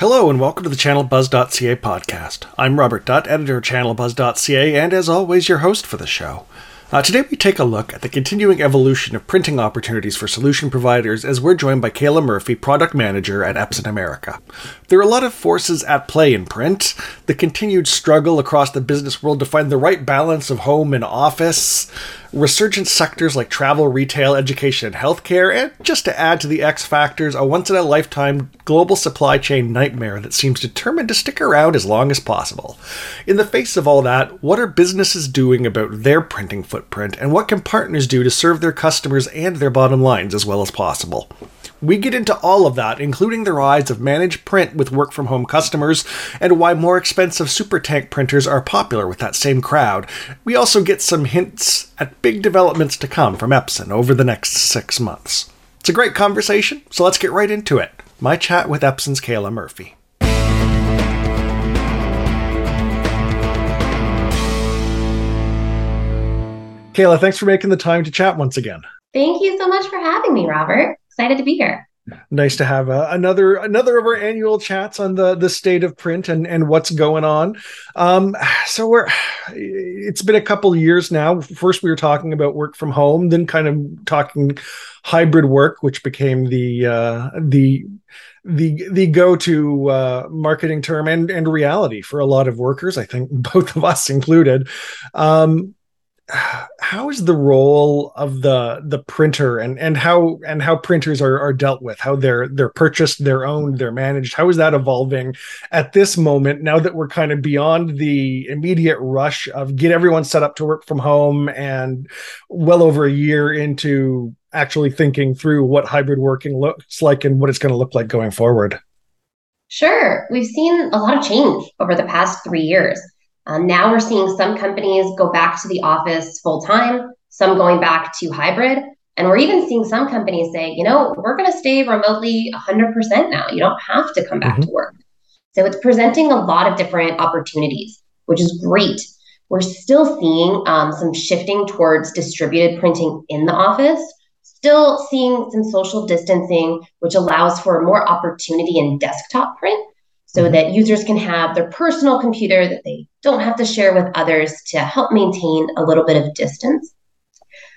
Hello and welcome to the ChannelBuzz.ca podcast. I'm Robert Dutt, editor of ChannelBuzz.ca, and as always, your host for the show. Uh, today we take a look at the continuing evolution of printing opportunities for solution providers as we're joined by Kayla Murphy, product manager at Epson America. There are a lot of forces at play in print. The continued struggle across the business world to find the right balance of home and office, resurgent sectors like travel, retail, education, and healthcare, and just to add to the X factors, a once in a lifetime global supply chain nightmare that seems determined to stick around as long as possible. In the face of all that, what are businesses doing about their printing footprint, and what can partners do to serve their customers and their bottom lines as well as possible? We get into all of that, including the rise of managed print with work from home customers, and why more expensive super tank printers are popular with that same crowd. We also get some hints at big developments to come from Epson over the next six months. It's a great conversation, so let's get right into it. My chat with Epson's Kayla Murphy. Kayla, thanks for making the time to chat once again. Thank you so much for having me, Robert excited to be here. Nice to have uh, another another of our annual chats on the the state of print and and what's going on. Um, so we're it's been a couple of years now. First, we were talking about work from home, then kind of talking hybrid work, which became the uh, the the the go-to uh, marketing term and and reality for a lot of workers. I think both of us included. Um, how is the role of the the printer and and how and how printers are, are dealt with how they're they're purchased they're owned they're managed? How is that evolving at this moment now that we're kind of beyond the immediate rush of get everyone set up to work from home and well over a year into actually thinking through what hybrid working looks like and what it's going to look like going forward? Sure. We've seen a lot of change over the past three years um, now we're seeing some companies go back to the office full time, some going back to hybrid. And we're even seeing some companies say, you know, we're going to stay remotely 100% now. You don't have to come back mm-hmm. to work. So it's presenting a lot of different opportunities, which is great. We're still seeing um, some shifting towards distributed printing in the office, still seeing some social distancing, which allows for more opportunity in desktop print so mm-hmm. that users can have their personal computer that they don't have to share with others to help maintain a little bit of distance.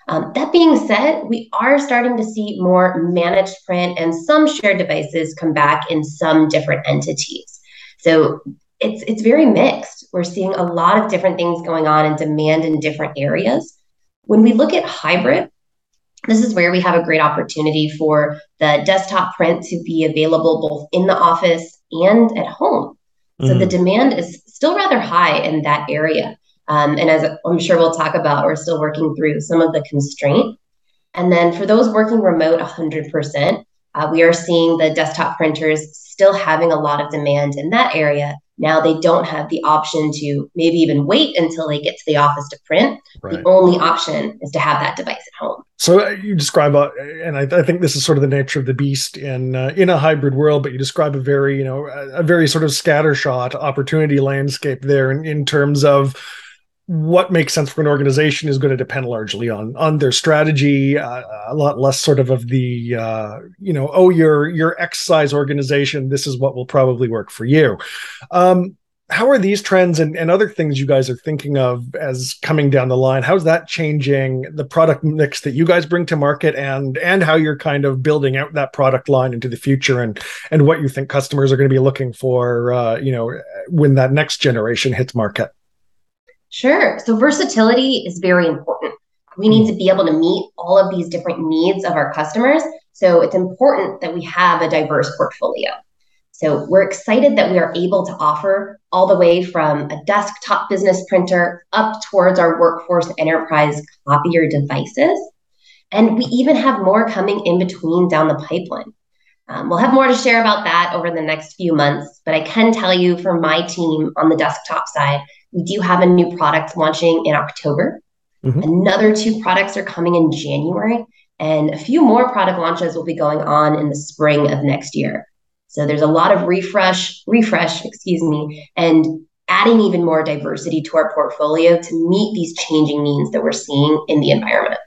Um, that being said, we are starting to see more managed print and some shared devices come back in some different entities. So it's it's very mixed. We're seeing a lot of different things going on and demand in different areas. When we look at hybrid, this is where we have a great opportunity for the desktop print to be available both in the office and at home. So mm. the demand is still rather high in that area. Um, and as I'm sure we'll talk about, we're still working through some of the constraint. And then for those working remote 100%, uh, we are seeing the desktop printers still having a lot of demand in that area now they don't have the option to maybe even wait until they get to the office to print. Right. The only option is to have that device at home. So uh, you describe, a, and I, I, think this is sort of the nature of the beast in uh, in a hybrid world. But you describe a very, you know, a, a very sort of scattershot opportunity landscape there in, in terms of what makes sense for an organization is going to depend largely on on their strategy uh, a lot less sort of of the uh, you know oh your your size organization this is what will probably work for you. Um, how are these trends and, and other things you guys are thinking of as coming down the line? How's that changing the product mix that you guys bring to market and and how you're kind of building out that product line into the future and and what you think customers are going to be looking for uh, you know when that next generation hits market Sure. So versatility is very important. We need to be able to meet all of these different needs of our customers. So it's important that we have a diverse portfolio. So we're excited that we are able to offer all the way from a desktop business printer up towards our workforce enterprise copier devices. And we even have more coming in between down the pipeline. Um, we'll have more to share about that over the next few months, but I can tell you for my team on the desktop side, we do have a new product launching in October. Mm-hmm. Another two products are coming in January, and a few more product launches will be going on in the spring of next year. So there's a lot of refresh, refresh, excuse me, and adding even more diversity to our portfolio to meet these changing needs that we're seeing in the environment.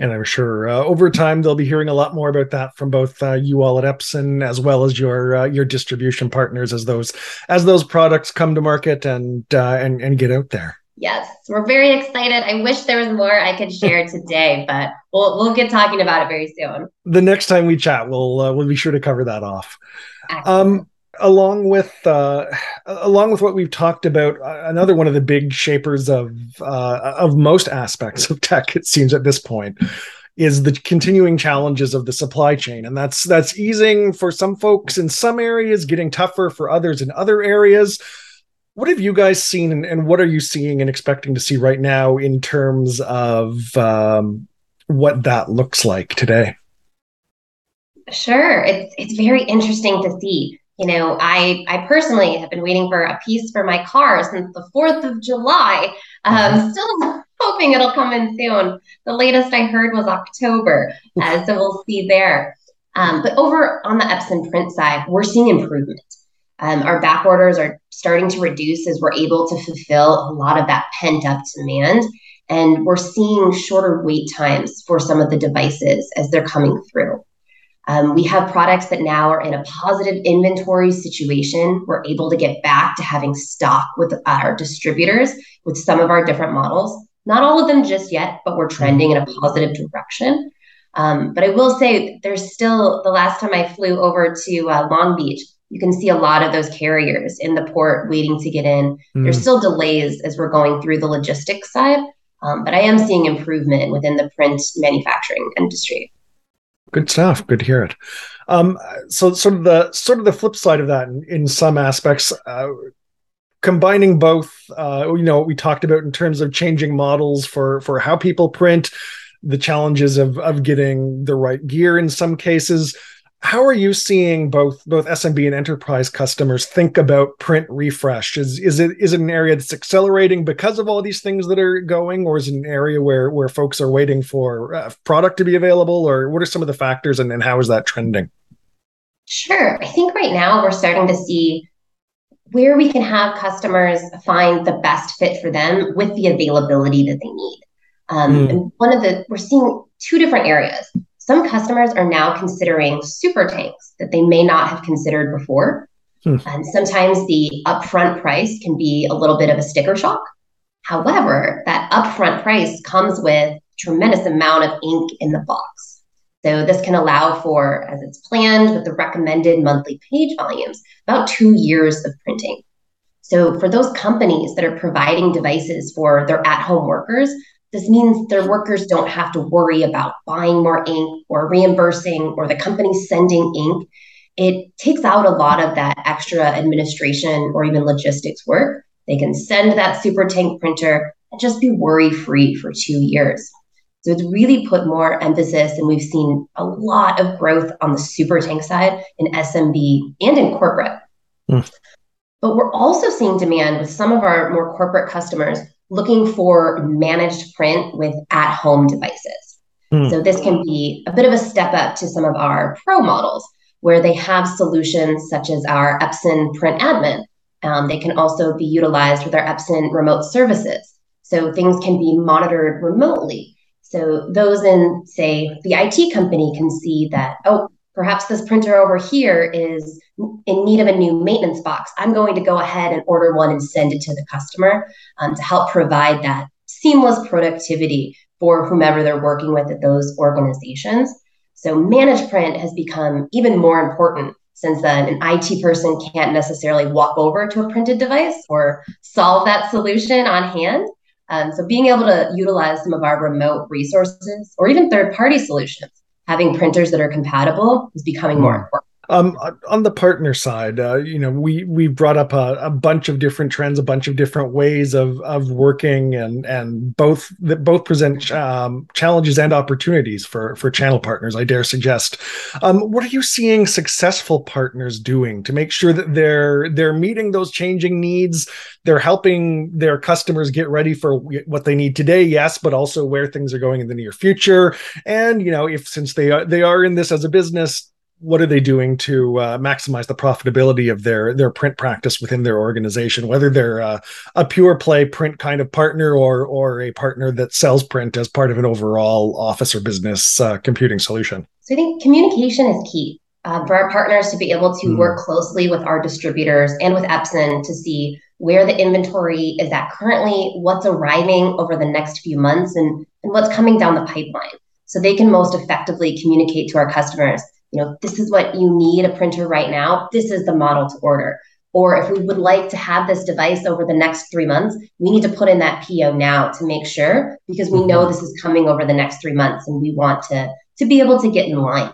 And I'm sure uh, over time they'll be hearing a lot more about that from both uh, you all at Epson as well as your uh, your distribution partners as those as those products come to market and uh, and and get out there. Yes, we're very excited. I wish there was more I could share today, but we'll we'll get talking about it very soon. The next time we chat, we'll uh, we'll be sure to cover that off. Um, along with uh, along with what we've talked about, uh, another one of the big shapers of uh, of most aspects of tech, it seems at this point, is the continuing challenges of the supply chain, and that's that's easing for some folks in some areas, getting tougher for others in other areas. What have you guys seen, and, and what are you seeing and expecting to see right now in terms of um, what that looks like today? Sure, it's it's very interesting to see you know, I I personally have been waiting for a piece for my car since the Fourth of July. Um, mm-hmm. still hoping it'll come in soon. The latest I heard was October, uh, so we'll see there. Um, but over on the Epson print side, we're seeing improvement. Um, our back orders are starting to reduce as we're able to fulfill a lot of that pent up demand. And we're seeing shorter wait times for some of the devices as they're coming through. Um, we have products that now are in a positive inventory situation. We're able to get back to having stock with our distributors with some of our different models. Not all of them just yet, but we're trending in a positive direction. Um, but I will say there's still, the last time I flew over to uh, Long Beach, you can see a lot of those carriers in the port waiting to get in. Mm. There's still delays as we're going through the logistics side, um, but I am seeing improvement within the print manufacturing industry. Good stuff. Good to hear it. Um, so, sort of the sort of the flip side of that, in, in some aspects, uh, combining both. Uh, you know, what we talked about in terms of changing models for for how people print, the challenges of of getting the right gear in some cases how are you seeing both both SMB and enterprise customers think about print refresh? Is is it is it an area that's accelerating because of all these things that are going, or is it an area where where folks are waiting for uh, product to be available, or what are some of the factors, and, and how is that trending? Sure, I think right now we're starting to see where we can have customers find the best fit for them with the availability that they need. Um, mm. And one of the we're seeing two different areas some customers are now considering super tanks that they may not have considered before. Hmm. And sometimes the upfront price can be a little bit of a sticker shock. However, that upfront price comes with tremendous amount of ink in the box. So this can allow for, as it's planned with the recommended monthly page volumes, about two years of printing. So for those companies that are providing devices for their at-home workers, this means their workers don't have to worry about buying more ink or reimbursing or the company sending ink. It takes out a lot of that extra administration or even logistics work. They can send that super tank printer and just be worry free for two years. So it's really put more emphasis, and we've seen a lot of growth on the super tank side in SMB and in corporate. Mm. But we're also seeing demand with some of our more corporate customers looking for managed print with at home devices. Mm. So this can be a bit of a step up to some of our pro models where they have solutions such as our Epson Print Admin. Um, they can also be utilized with our Epson remote services. So things can be monitored remotely. So those in, say, the IT company can see that, oh, perhaps this printer over here is in need of a new maintenance box. I'm going to go ahead and order one and send it to the customer um, to help provide that seamless productivity for whomever they're working with at those organizations. So, managed print has become even more important since then an IT person can't necessarily walk over to a printed device or solve that solution on hand. Um, so, being able to utilize some of our remote resources or even third party solutions having printers that are compatible is becoming more hmm. important. Um, on the partner side, uh, you know, we we brought up a, a, bunch of different trends, a bunch of different ways of of working, and and both that both present um, challenges and opportunities for for channel partners. I dare suggest. Um, what are you seeing successful partners doing to make sure that they're they're meeting those changing needs? They're helping their customers get ready for what they need today, yes, but also where things are going in the near future. And you know, if since they are they are in this as a business what are they doing to uh, maximize the profitability of their their print practice within their organization whether they're uh, a pure play print kind of partner or or a partner that sells print as part of an overall office or business uh, computing solution? So i think communication is key uh, for our partners to be able to mm. work closely with our distributors and with epson to see where the inventory is at currently what's arriving over the next few months and, and what's coming down the pipeline. So they can most effectively communicate to our customers you know, this is what you need a printer right now. This is the model to order. Or if we would like to have this device over the next three months, we need to put in that PO now to make sure because we know mm-hmm. this is coming over the next three months and we want to, to be able to get in line.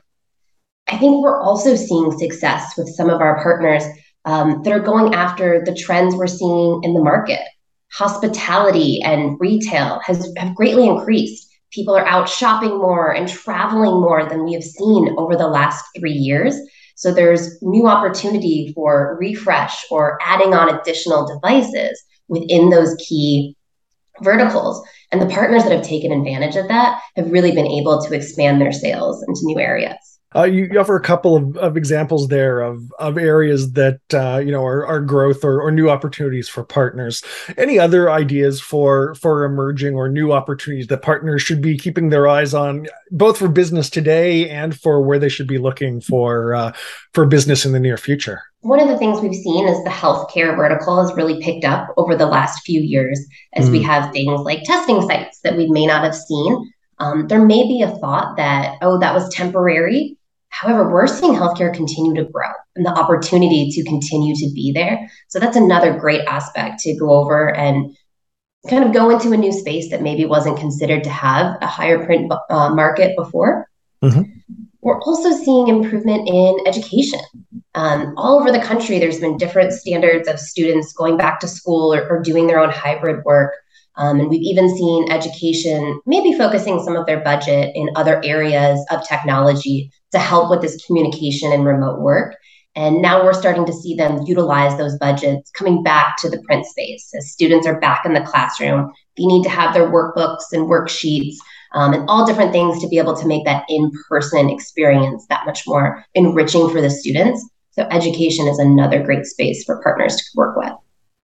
I think we're also seeing success with some of our partners um, that are going after the trends we're seeing in the market. Hospitality and retail has have greatly increased people are out shopping more and traveling more than we have seen over the last three years. So there's new opportunity for refresh or adding on additional devices within those key verticals. And the partners that have taken advantage of that have really been able to expand their sales into new areas. Uh, you, you, offer a couple of, of examples there of, of areas that uh, you know are, are growth or, or new opportunities for partners. Any other ideas for for emerging or new opportunities that partners should be keeping their eyes on, both for business today and for where they should be looking for uh, for business in the near future? One of the things we've seen is the healthcare vertical has really picked up over the last few years as mm. we have things like testing sites that we may not have seen. Um, there may be a thought that, oh, that was temporary However, we're seeing healthcare continue to grow and the opportunity to continue to be there. So that's another great aspect to go over and kind of go into a new space that maybe wasn't considered to have a higher print uh, market before. Mm-hmm. We're also seeing improvement in education. Um, all over the country, there's been different standards of students going back to school or, or doing their own hybrid work. Um, and we've even seen education maybe focusing some of their budget in other areas of technology to help with this communication and remote work. And now we're starting to see them utilize those budgets coming back to the print space as students are back in the classroom. They need to have their workbooks and worksheets um, and all different things to be able to make that in person experience that much more enriching for the students. So, education is another great space for partners to work with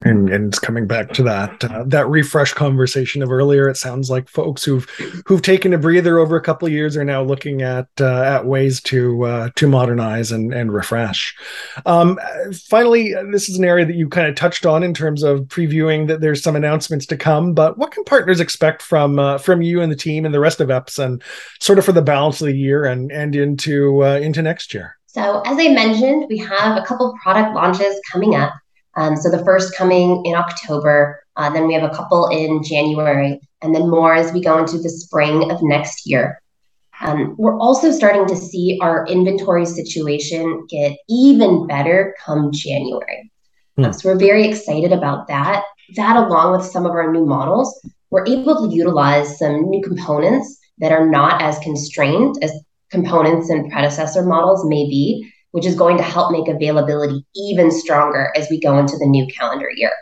and and it's coming back to that uh, that refresh conversation of earlier. It sounds like folks who've who've taken a breather over a couple of years are now looking at uh, at ways to uh, to modernize and and refresh. Um, finally this is an area that you kind of touched on in terms of previewing that there's some announcements to come but what can partners expect from uh, from you and the team and the rest of epson sort of for the balance of the year and and into uh, into next year? So as i mentioned we have a couple product launches coming up um, so the first coming in October, uh, then we have a couple in January, and then more as we go into the spring of next year. Um, we're also starting to see our inventory situation get even better come January. Hmm. Um, so we're very excited about that. That, along with some of our new models, we're able to utilize some new components that are not as constrained as components and predecessor models may be which is going to help make availability even stronger as we go into the new calendar year.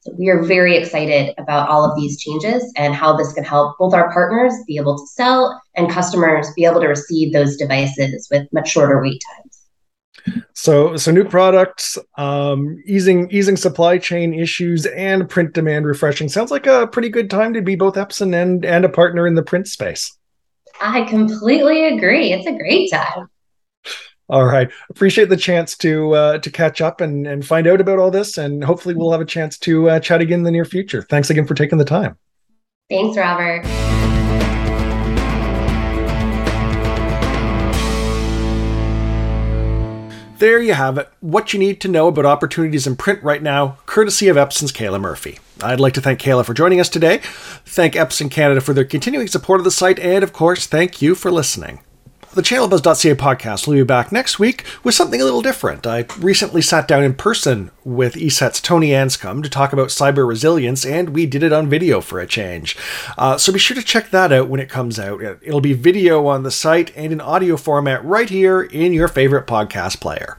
So we are very excited about all of these changes and how this can help both our partners be able to sell and customers be able to receive those devices with much shorter wait times. So, so new products, um, easing easing supply chain issues, and print demand refreshing sounds like a pretty good time to be both Epson and and a partner in the print space. I completely agree. It's a great time. All right. Appreciate the chance to uh, to catch up and, and find out about all this. And hopefully we'll have a chance to uh, chat again in the near future. Thanks again for taking the time. Thanks, Robert. There you have it. What you need to know about opportunities in print right now, courtesy of Epson's Kayla Murphy. I'd like to thank Kayla for joining us today, thank Epson Canada for their continuing support of the site, and of course, thank you for listening. The channelbuzz.ca podcast will be back next week with something a little different. I recently sat down in person with ESET's Tony Anscombe to talk about cyber resilience, and we did it on video for a change. Uh, so be sure to check that out when it comes out. It'll be video on the site and in audio format right here in your favorite podcast player.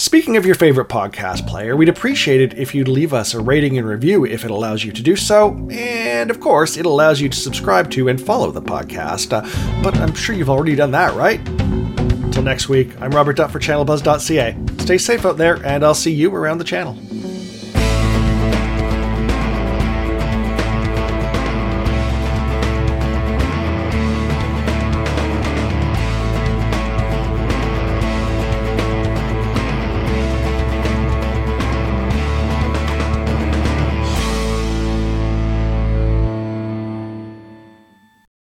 Speaking of your favorite podcast player, we'd appreciate it if you'd leave us a rating and review if it allows you to do so. And of course, it allows you to subscribe to and follow the podcast. Uh, but I'm sure you've already done that, right? Until next week, I'm Robert Dutt for ChannelBuzz.ca. Stay safe out there, and I'll see you around the channel.